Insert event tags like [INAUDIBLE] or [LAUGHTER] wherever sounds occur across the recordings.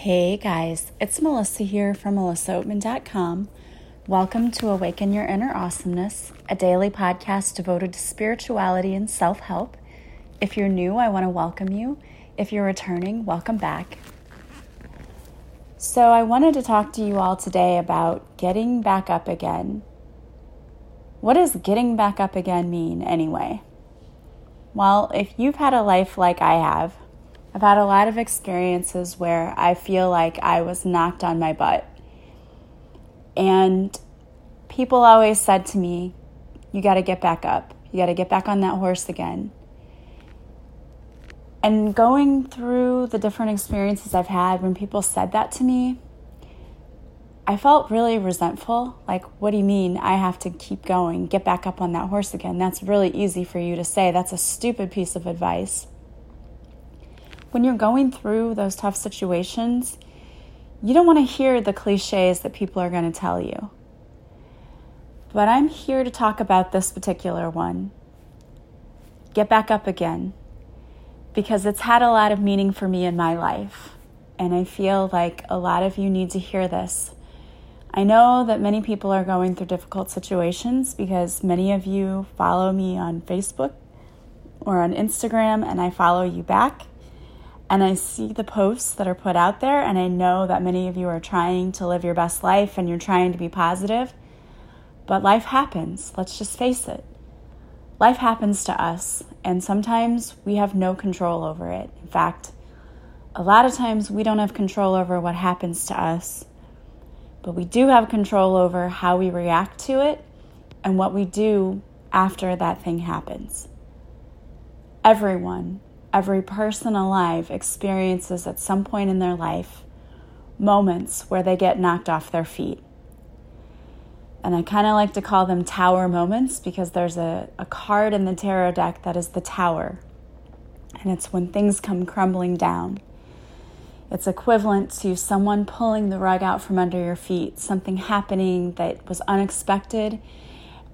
Hey guys, it's Melissa here from melissaoatman.com. Welcome to Awaken Your Inner Awesomeness, a daily podcast devoted to spirituality and self help. If you're new, I want to welcome you. If you're returning, welcome back. So, I wanted to talk to you all today about getting back up again. What does getting back up again mean, anyway? Well, if you've had a life like I have, I've had a lot of experiences where I feel like I was knocked on my butt. And people always said to me, You got to get back up. You got to get back on that horse again. And going through the different experiences I've had when people said that to me, I felt really resentful. Like, what do you mean I have to keep going, get back up on that horse again? That's really easy for you to say. That's a stupid piece of advice when you're going through those tough situations, you don't want to hear the cliches that people are going to tell you. But I'm here to talk about this particular one. Get back up again. Because it's had a lot of meaning for me in my life. And I feel like a lot of you need to hear this. I know that many people are going through difficult situations because many of you follow me on Facebook or on Instagram, and I follow you back and I see the posts that are put out there, and I know that many of you are trying to live your best life and you're trying to be positive. But life happens, let's just face it. Life happens to us, and sometimes we have no control over it. In fact, a lot of times we don't have control over what happens to us, but we do have control over how we react to it and what we do after that thing happens. Everyone Every person alive experiences at some point in their life moments where they get knocked off their feet. And I kind of like to call them tower moments because there's a, a card in the tarot deck that is the tower. And it's when things come crumbling down. It's equivalent to someone pulling the rug out from under your feet, something happening that was unexpected,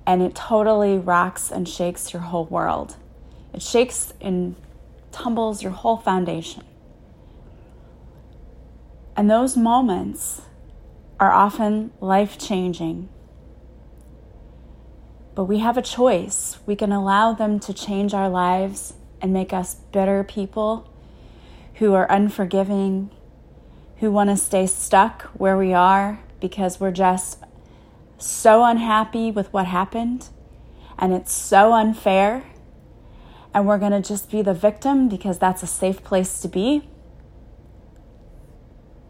and it totally rocks and shakes your whole world. It shakes in tumbles your whole foundation. And those moments are often life changing. But we have a choice. We can allow them to change our lives and make us better people who are unforgiving, who want to stay stuck where we are because we're just so unhappy with what happened and it's so unfair and we're going to just be the victim because that's a safe place to be.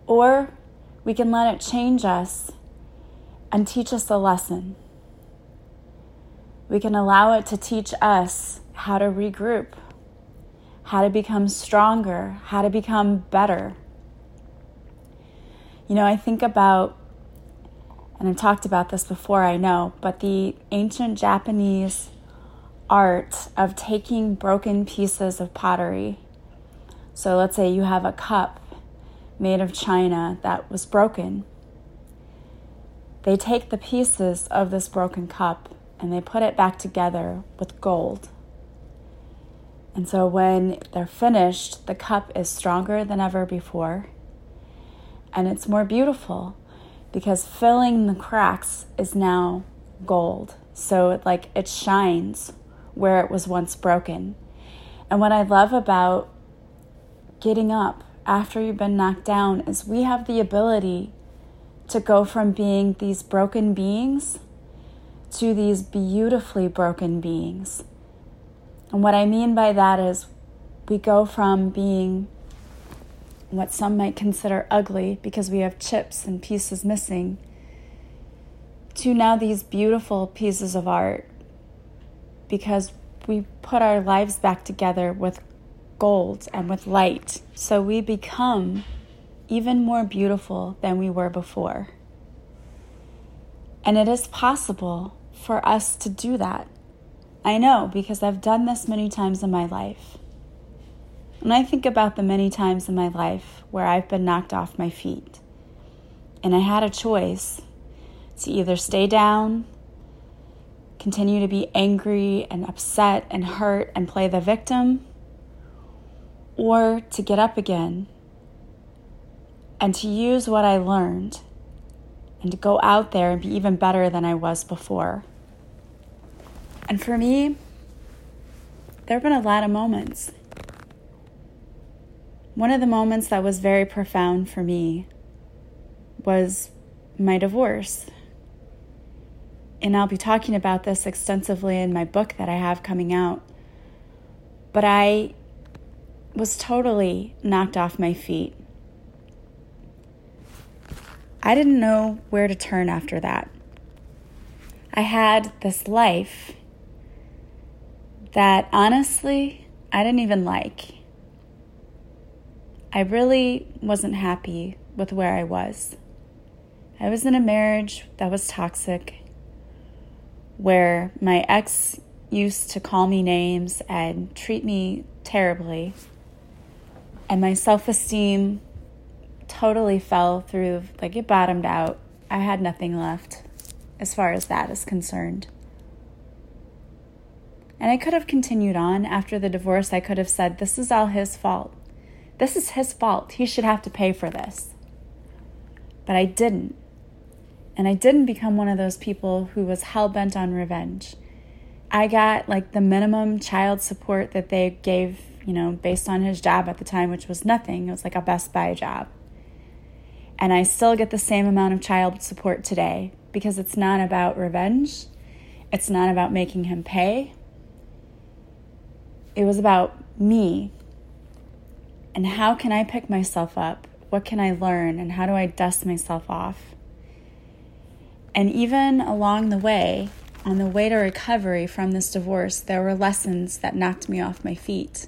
Or we can let it change us and teach us a lesson. We can allow it to teach us how to regroup, how to become stronger, how to become better. You know, I think about, and I've talked about this before, I know, but the ancient Japanese art of taking broken pieces of pottery. So let's say you have a cup made of china that was broken. They take the pieces of this broken cup and they put it back together with gold. And so when they're finished, the cup is stronger than ever before and it's more beautiful because filling the cracks is now gold. So it like it shines where it was once broken. And what I love about getting up after you've been knocked down is we have the ability to go from being these broken beings to these beautifully broken beings. And what I mean by that is we go from being what some might consider ugly because we have chips and pieces missing to now these beautiful pieces of art because we put our lives back together with gold and with light. So we become even more beautiful than we were before. And it is possible for us to do that. I know because I've done this many times in my life. When I think about the many times in my life where I've been knocked off my feet, and I had a choice to either stay down continue to be angry and upset and hurt and play the victim, or to get up again and to use what I learned and to go out there and be even better than I was before. And for me, there have been a lot of moments. One of the moments that was very profound for me was my divorce. And I'll be talking about this extensively in my book that I have coming out. But I was totally knocked off my feet. I didn't know where to turn after that. I had this life that honestly I didn't even like. I really wasn't happy with where I was. I was in a marriage that was toxic, where my ex used to call me names and treat me terribly, and my self esteem totally fell through, like it bottomed out. I had nothing left as far as that is concerned. And I could have continued on after the divorce. I could have said, This is all his fault. This is his fault. He should have to pay for this. But I didn't. And I didn't become one of those people who was hell bent on revenge. I got like the minimum child support that they gave, you know, based on his job at the time, which was nothing. It was like a Best Buy job. And I still get the same amount of child support today because it's not about revenge. It's not about making him pay it was about me and how can I pick myself up? What can I learn? And how do I dust myself off? And even along the way, on the way to recovery from this divorce, there were lessons that knocked me off my feet.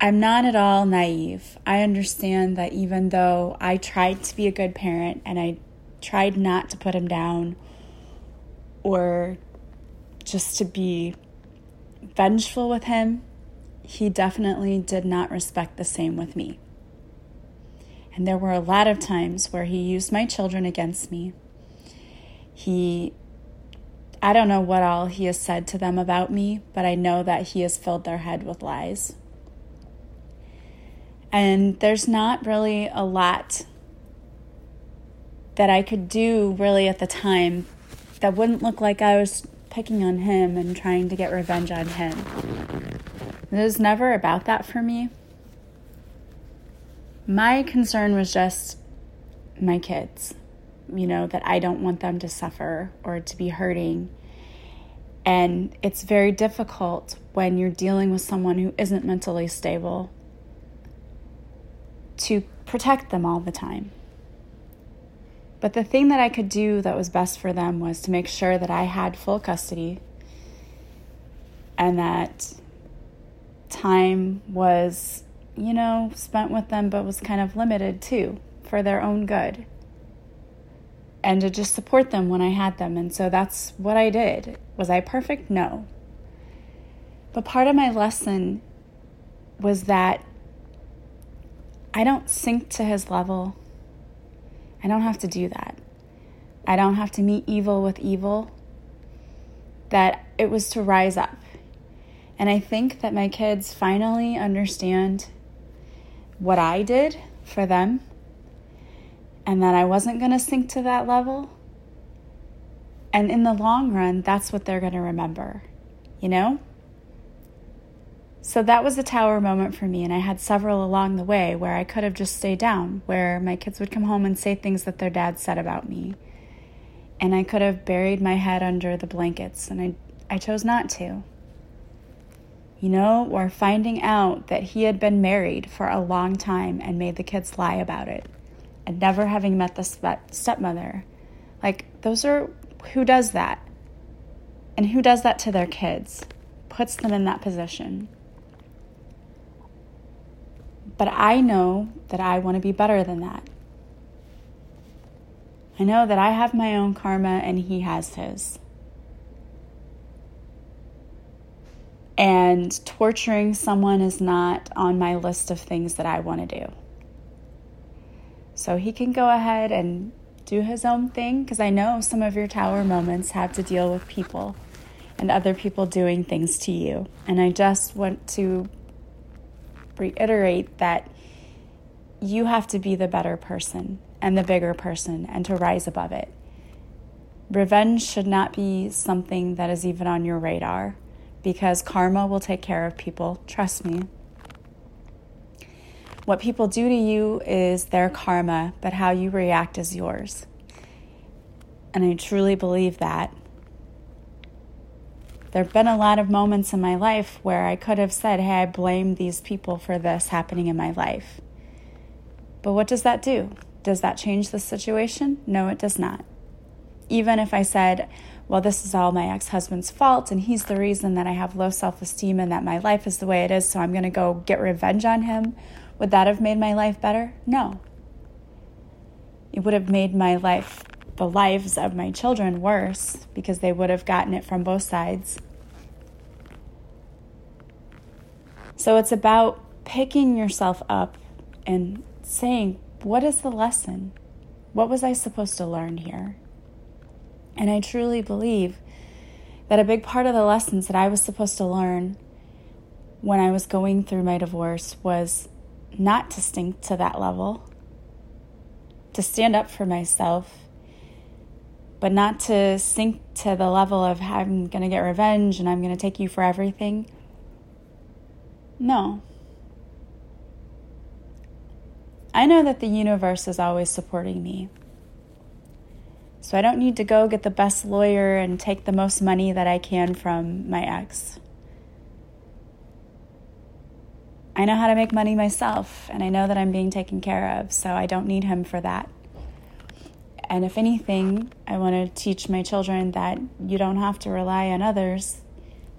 I'm not at all naive. I understand that even though I tried to be a good parent and I tried not to put him down or just to be vengeful with him, he definitely did not respect the same with me. And there were a lot of times where he used my children against me. He, I don't know what all he has said to them about me, but I know that he has filled their head with lies. And there's not really a lot that I could do really at the time that wouldn't look like I was picking on him and trying to get revenge on him. It was never about that for me. My concern was just my kids, you know, that I don't want them to suffer or to be hurting. And it's very difficult when you're dealing with someone who isn't mentally stable to protect them all the time. But the thing that I could do that was best for them was to make sure that I had full custody and that time was, you know, spent with them but was kind of limited too for their own good. And to just support them when I had them. And so that's what I did. Was I perfect? No. But part of my lesson was that I don't sink to his level I don't have to do that. I don't have to meet evil with evil. That it was to rise up. And I think that my kids finally understand what I did for them and that I wasn't going to sink to that level. And in the long run, that's what they're going to remember, you know? So that was a tower moment for me, and I had several along the way where I could have just stayed down, where my kids would come home and say things that their dad said about me. And I could have buried my head under the blankets, and I, I chose not to. You know, or finding out that he had been married for a long time and made the kids lie about it, and never having met the stepmother. Like, those are who does that? And who does that to their kids? Puts them in that position. But I know that I want to be better than that. I know that I have my own karma and he has his. And torturing someone is not on my list of things that I want to do. So he can go ahead and do his own thing because I know some of your tower moments have to deal with people and other people doing things to you. And I just want to reiterate that you have to be the better person and the bigger person and to rise above it. Revenge should not be something that is even on your radar because karma will take care of people. Trust me. What people do to you is their karma, but how you react is yours. And I truly believe that. There have been a lot of moments in my life where I could have said, Hey, I blame these people for this happening in my life. But what does that do? Does that change the situation? No, it does not. Even if I said, well, this is all my ex husband's fault, and he's the reason that I have low self esteem and that my life is the way it is, so I'm going to go get revenge on him, would that have made my life better? No. It would have made my life, the lives of my children, worse because they would have gotten it from both sides. So it's about picking yourself up and saying, What is the lesson? What was I supposed to learn here? And I truly believe that a big part of the lessons that I was supposed to learn when I was going through my divorce was not to sink to that level, to stand up for myself, but not to sink to the level of I'm going to get revenge and I'm going to take you for everything. No. I know that the universe is always supporting me. So I don't need to go get the best lawyer and take the most money that I can from my ex. I know how to make money myself, and I know that I'm being taken care of, so I don't need him for that. And if anything, I want to teach my children that you don't have to rely on others.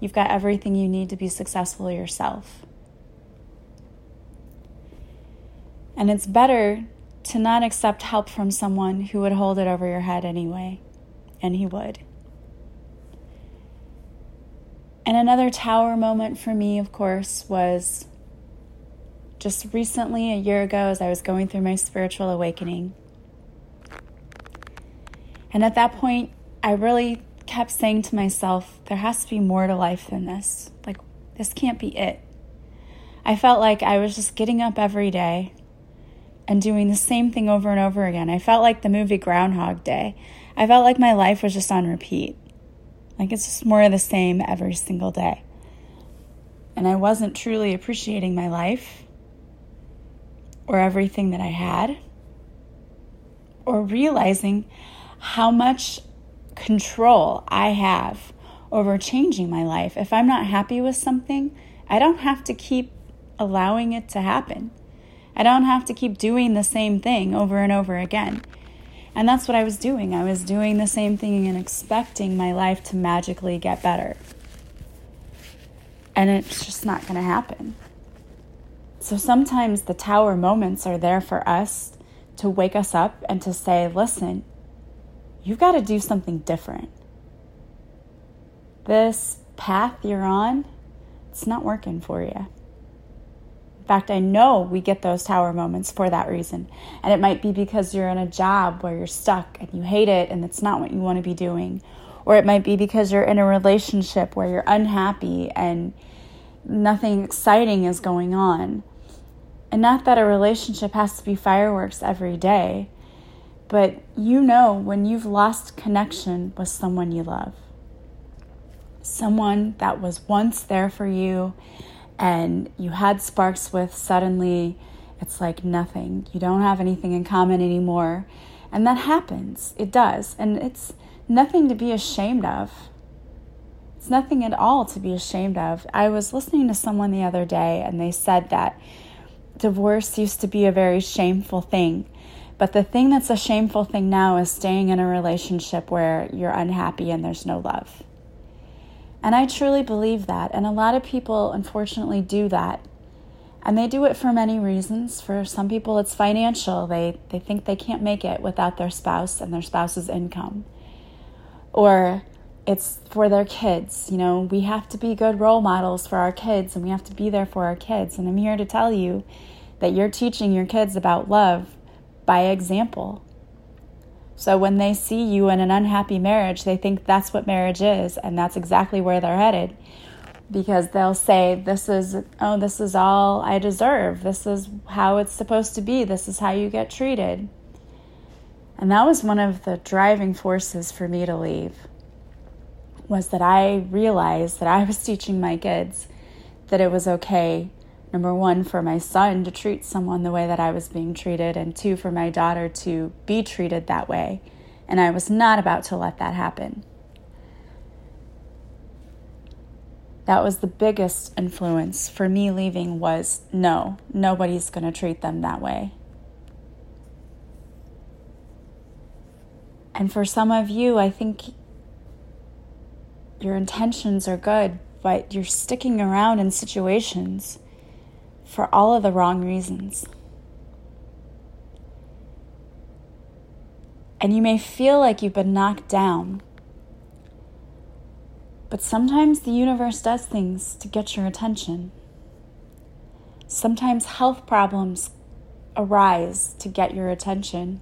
You've got everything you need to be successful yourself. And it's better to not accept help from someone who would hold it over your head anyway. And he would. And another tower moment for me, of course, was just recently, a year ago, as I was going through my spiritual awakening. And at that point, I really kept saying to myself, there has to be more to life than this. Like, this can't be it. I felt like I was just getting up every day and doing the same thing over and over again. I felt like the movie Groundhog Day. I felt like my life was just on repeat. Like it's just more of the same every single day. And I wasn't truly appreciating my life or everything that I had or realizing how much control I have over changing my life. If I'm not happy with something, I don't have to keep allowing it to happen. I don't have to keep doing the same thing over and over again. And that's what I was doing. I was doing the same thing and expecting my life to magically get better. And it's just not going to happen. So sometimes the tower moments are there for us to wake us up and to say, listen, you've got to do something different. This path you're on, it's not working for you fact, I know we get those tower moments for that reason. And it might be because you're in a job where you're stuck and you hate it and it's not what you want to be doing. Or it might be because you're in a relationship where you're unhappy and nothing exciting is going on. And not that a relationship has to be fireworks every day, but you know when you've lost connection with someone you love. Someone that was once there for you and you had sparks with, suddenly it's like nothing. You don't have anything in common anymore. And that happens. It does. And it's nothing to be ashamed of. It's nothing at all to be ashamed of. I was listening to someone the other day and they said that divorce used to be a very shameful thing. But the thing that's a shameful thing now is staying in a relationship where you're unhappy and there's no love. And I truly believe that. And a lot of people, unfortunately, do that. And they do it for many reasons. For some people, it's financial. They, they think they can't make it without their spouse and their spouse's income. Or it's for their kids. You know, we have to be good role models for our kids and we have to be there for our kids. And I'm here to tell you that you're teaching your kids about love by example. So when they see you in an unhappy marriage, they think that's what marriage is, and that's exactly where they're headed. because they'll say, This is, oh, this is all I deserve. This is how it's supposed to be. This is how you get treated. And that was one of the driving forces for me to leave was that I realized that I was [LAUGHS] teaching my kids that it was okay, number one, for my son to treat someone the way that I was being treated, and two, for my daughter to be treated that way. And I was not about to let that happen. That was the biggest influence for me leaving was no, nobody's going to treat them that way. And for some of you, I think your intentions are good, but you're sticking around in situations for all of the wrong reasons. And you may feel like you've been knocked down. But sometimes the universe does things to get your attention. Sometimes health problems arise to get your attention.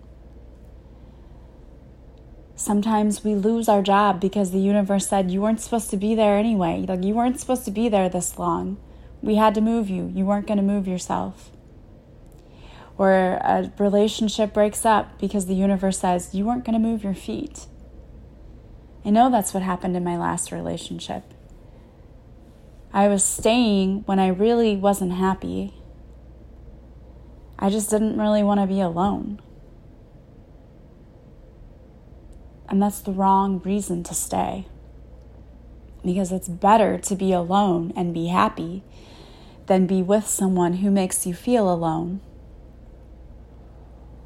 Sometimes we lose our job because the universe said you weren't supposed to be there anyway. Like you weren't supposed to be there this long. We had to move you. You weren't going to move yourself. Or a relationship breaks up because the universe says you weren't going to move your feet. I know that's what happened in my last relationship. I was staying when I really wasn't happy. I just didn't really want to be alone. And that's the wrong reason to stay. Because it's better to be alone and be happy than be with someone who makes you feel alone.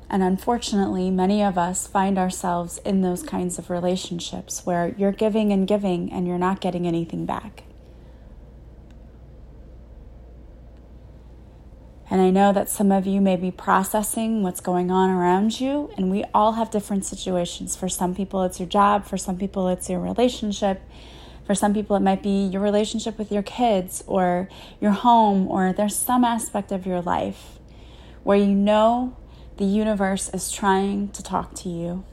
And unfortunately, many of us find ourselves in those kinds of relationships where you're giving and giving and you're not getting anything back. And I know that some of you may be processing what's going on around you, and we all have different situations. For some people, it's your job, for some people, it's your relationship. For some people, it might be your relationship with your kids or your home, or there's some aspect of your life where you know the universe is trying to talk to you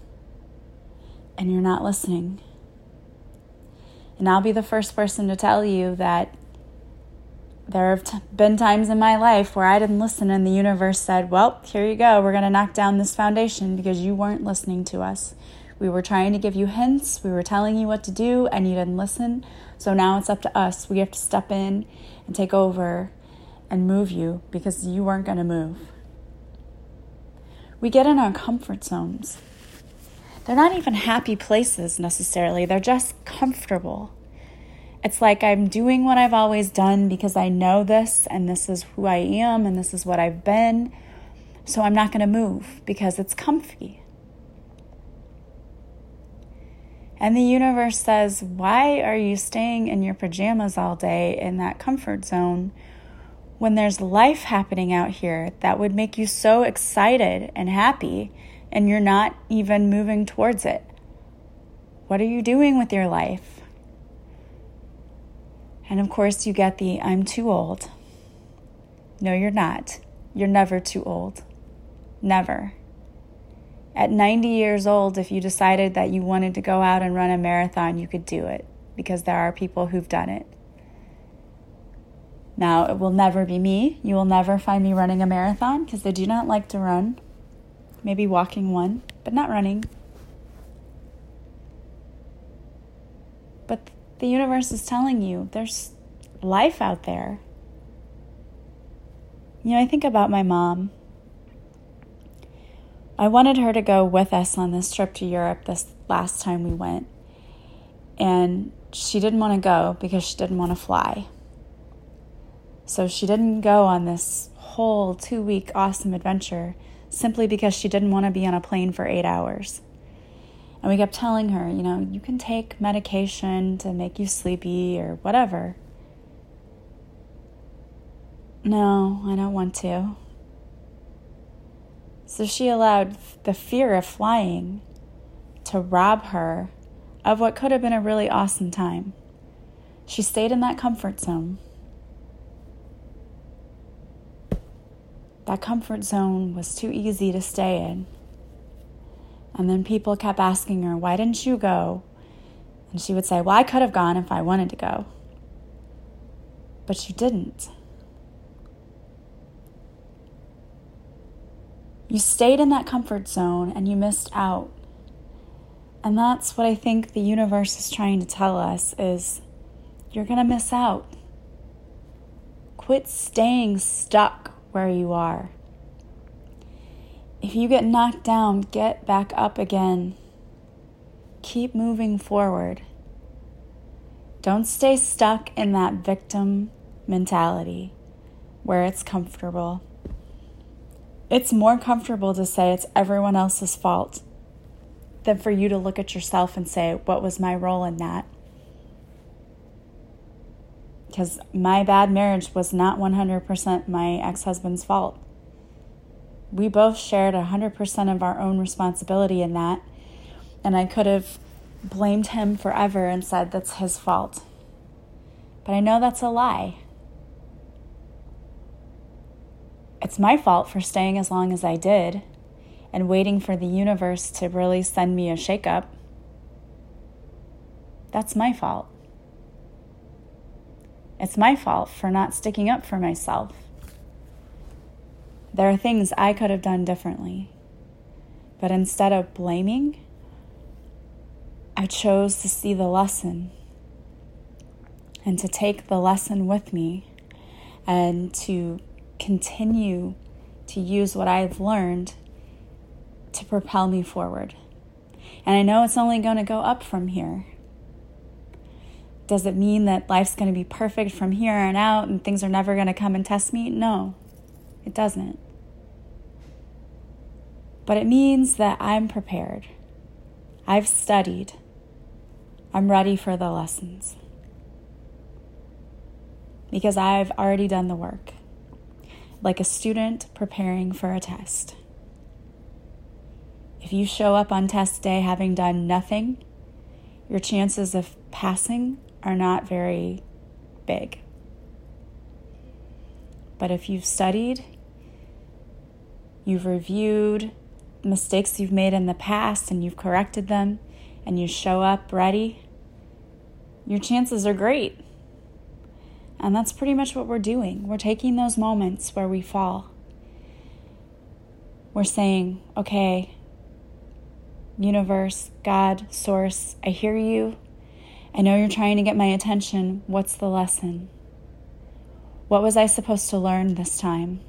and you're not listening. And I'll be the first person to tell you that there have t- been times in my life where I didn't listen, and the universe said, Well, here you go. We're going to knock down this foundation because you weren't listening to us. We were trying to give you hints, we were telling you what to do, and you didn't listen. So now it's up to us. We have to step in and take over and move you because you weren't going to move. We get in our comfort zones. They're not even happy places necessarily, they're just comfortable. It's like I'm doing what I've always done because I know this and this is who I am and this is what I've been. So I'm not going to move because it's comfy. And the universe says, Why are you staying in your pajamas all day in that comfort zone when there's life happening out here that would make you so excited and happy and you're not even moving towards it? What are you doing with your life? And of course, you get the I'm too old. No, you're not. You're never too old. Never. At 90 years old, if you decided that you wanted to go out and run a marathon, you could do it because there are people who've done it. Now, it will never be me. You will never find me running a marathon because I do not like to run. Maybe walking one, but not running. But the universe is telling you there's life out there. You know, I think about my mom. I wanted her to go with us on this trip to Europe this last time we went. And she didn't want to go because she didn't want to fly. So she didn't go on this whole two week awesome adventure simply because she didn't want to be on a plane for eight hours. And we kept telling her, you know, you can take medication to make you sleepy or whatever. No, I don't want to. So she allowed the fear of flying to rob her of what could have been a really awesome time. She stayed in that comfort zone. That comfort zone was too easy to stay in. And then people kept asking her, Why didn't you go? And she would say, Well, I could have gone if I wanted to go. But you didn't. You stayed in that comfort zone and you missed out. And that's what I think the universe is trying to tell us is you're going to miss out. Quit staying stuck where you are. If you get knocked down, get back up again. Keep moving forward. Don't stay stuck in that victim mentality where it's comfortable. It's more comfortable to say it's everyone else's fault than for you to look at yourself and say, What was my role in that? Because my bad marriage was not 100% my ex husband's fault. We both shared 100% of our own responsibility in that, and I could have blamed him forever and said that's his fault. But I know that's a lie. It's my fault for staying as long as I did and waiting for the universe to really send me a shakeup. That's my fault. It's my fault for not sticking up for myself. There are things I could have done differently. But instead of blaming, I chose to see the lesson and to take the lesson with me and to continue to use what I've learned to propel me forward. And I know it's only going to go up from here. Does it mean that life's going to be perfect from here on out and things are never going to come and test me? No, it doesn't. But it means that I'm prepared. I've studied. I'm ready for the lessons. Because I've already done the work like a student preparing for a test. If you show up on test day having done nothing, your chances of passing are not very big. But if you've studied, you've reviewed mistakes you've made in the past and you've corrected them, and you show up ready, your chances are great. And that's pretty much what we're doing. We're taking those moments where we fall. We're saying, okay, universe, God, source, I hear you. I know you're trying to get my attention. What's the lesson? What was I supposed to learn this time?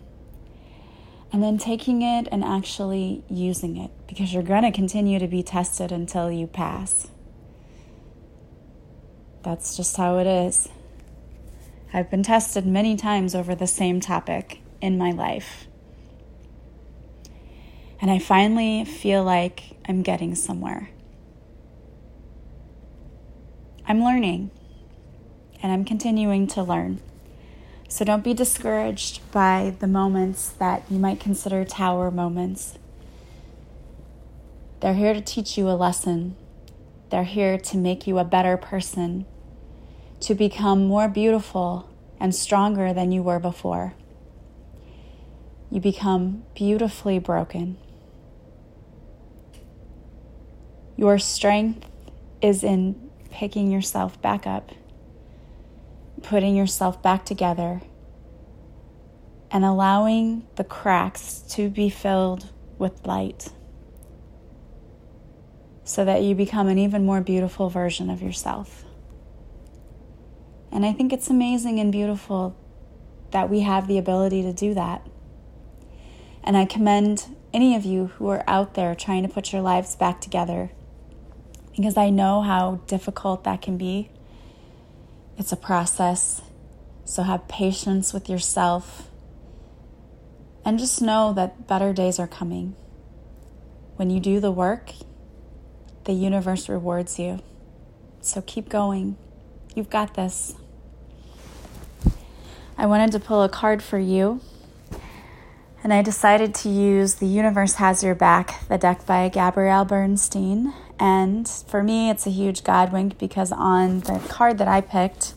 And then taking it and actually using it because you're going to continue to be tested until you pass. That's just how it is. I've been tested many times over the same topic in my life. And I finally feel like I'm getting somewhere. I'm learning and I'm continuing to learn. So don't be discouraged by the moments that you might consider tower moments. They're here to teach you a lesson, they're here to make you a better person to become more beautiful and stronger than you were before. You become beautifully broken. Your strength is in picking yourself back up, putting yourself back together, and allowing the cracks to be filled with light so that you become an even more beautiful version of yourself. And I think it's amazing and beautiful that we have the ability to do that. And I commend any of you who are out there trying to put your lives back together because I know how difficult that can be. It's a process. So have patience with yourself and just know that better days are coming. When you do the work, the universe rewards you. So keep going. You've got this. I wanted to pull a card for you, and I decided to use The Universe Has Your Back, the deck by Gabrielle Bernstein. And for me, it's a huge God wink because on the card that I picked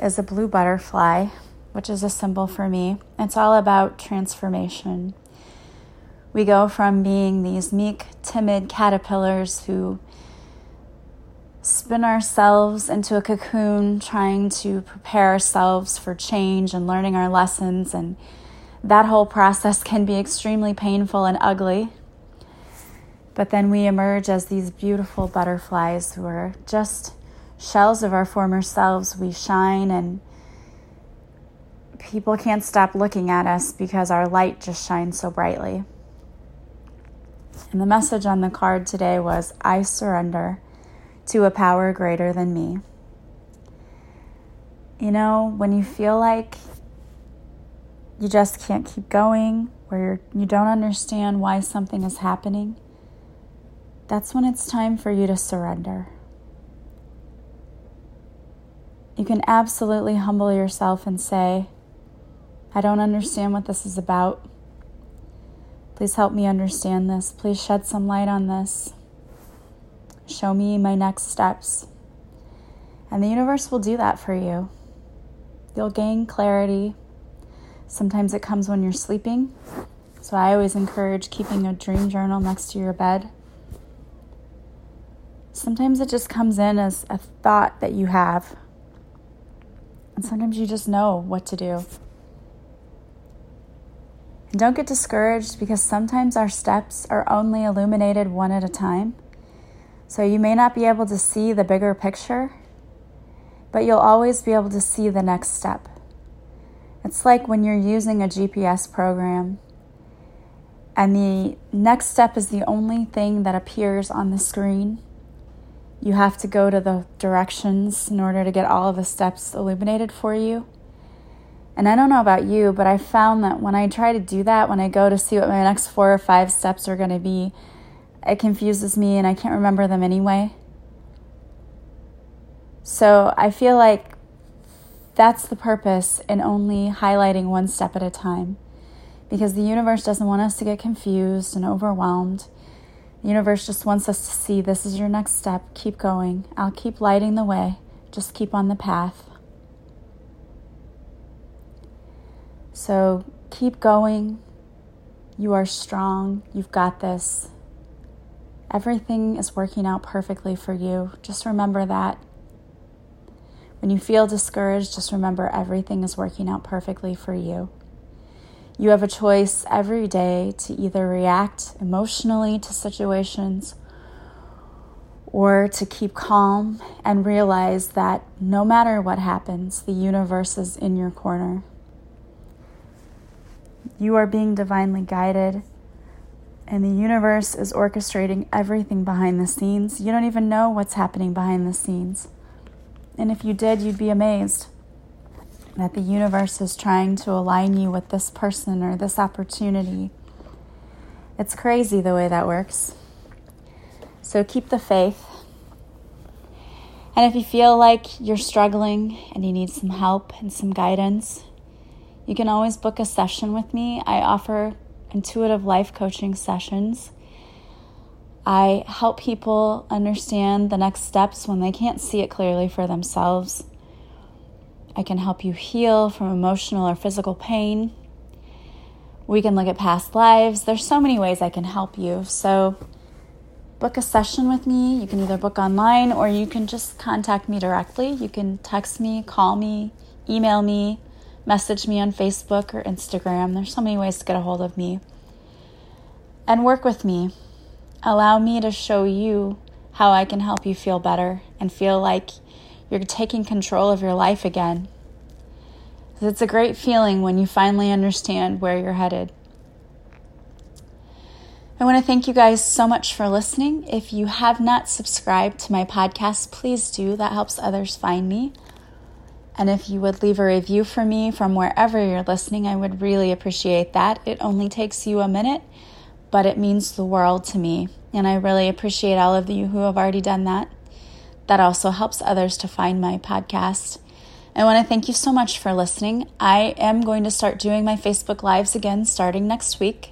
is a blue butterfly, which is a symbol for me. It's all about transformation. We go from being these meek, timid caterpillars who spin ourselves into a cocoon, trying to prepare ourselves for change and learning our lessons. And that whole process can be extremely painful and ugly. But then we emerge as these beautiful butterflies who are just shells of our former selves. We shine, and people can't stop looking at us because our light just shines so brightly. And the message on the card today was I surrender to a power greater than me. You know, when you feel like you just can't keep going, where you're, you don't understand why something is happening, that's when it's time for you to surrender. You can absolutely humble yourself and say, I don't understand what this is about. Please help me understand this. Please shed some light on this. Show me my next steps. And the universe will do that for you. You'll gain clarity. Sometimes it comes when you're sleeping. So I always encourage keeping a dream journal next to your bed. Sometimes it just comes in as a thought that you have. And sometimes you just know what to do. And don't get discouraged because sometimes our steps are only illuminated one at a time. So you may not be able to see the bigger picture, but you'll always be able to see the next step. It's like when you're using a GPS program and the next step is the only thing that appears on the screen. You have to go to the directions in order to get all of the steps illuminated for you. And I don't know about you, but I found that when I try to do that, when I go to see what my next four or five steps are going to be, it confuses me and I can't remember them anyway. So I feel like that's the purpose in only highlighting one step at a time. Because the universe doesn't want us to get confused and overwhelmed. The universe just wants us to see this is your next step. Keep going. I'll keep lighting the way. Just keep on the path. So keep going. You are strong. You've got this. Everything is working out perfectly for you. Just remember that. When you feel discouraged, just remember everything is working out perfectly for you. You have a choice every day to either react emotionally to situations or to keep calm and realize that no matter what happens, the universe is in your corner. You are being divinely guided and the universe is orchestrating everything behind the scenes. You don't even know what's happening behind the scenes. And if you did, you'd be amazed that the universe is trying to align you with this person or this opportunity. It's crazy the way that works. So keep the faith. And if you feel like you're struggling and you need some help and some guidance, you can always book a session with me. I offer intuitive life coaching sessions. I help people understand the next steps when they can't see it clearly for themselves. I can help you heal from emotional or physical pain. We can look at past lives. There's so many ways I can help you. So, book a session with me. You can either book online or you can just contact me directly. You can text me, call me, email me message me on Facebook or Instagram. There's so many ways to get a hold of me. And work with me. Allow me to show you how I can help you feel better and feel like you're taking control of your life again. It's a great feeling when you finally understand where you're headed. I want to thank you guys so much for listening. If you have not subscribed to my podcast, please do. That helps others find me. And if you would leave a review for me from wherever you're listening, I would really appreciate that. It only takes you a minute, but it means the world to me. And I really appreciate all of you who have already done that. That also helps others to find my podcast. I want to thank you so much for listening. I am going to start doing my Facebook Lives again starting next week.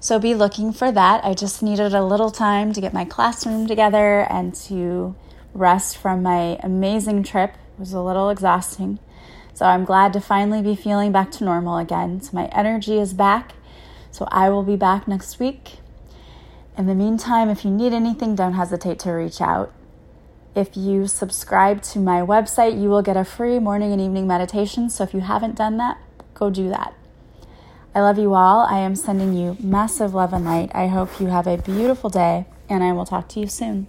So be looking for that. I just needed a little time to get my classroom together and to rest from my amazing trip was a little exhausting. So I'm glad to finally be feeling back to normal again. So my energy is back. So I will be back next week. In the meantime, if you need anything, don't hesitate to reach out. If you subscribe to my website, you will get a free morning and evening meditation. So if you haven't done that, go do that. I love you all. I am sending you massive love and light. I hope you have a beautiful day, and I will talk to you soon.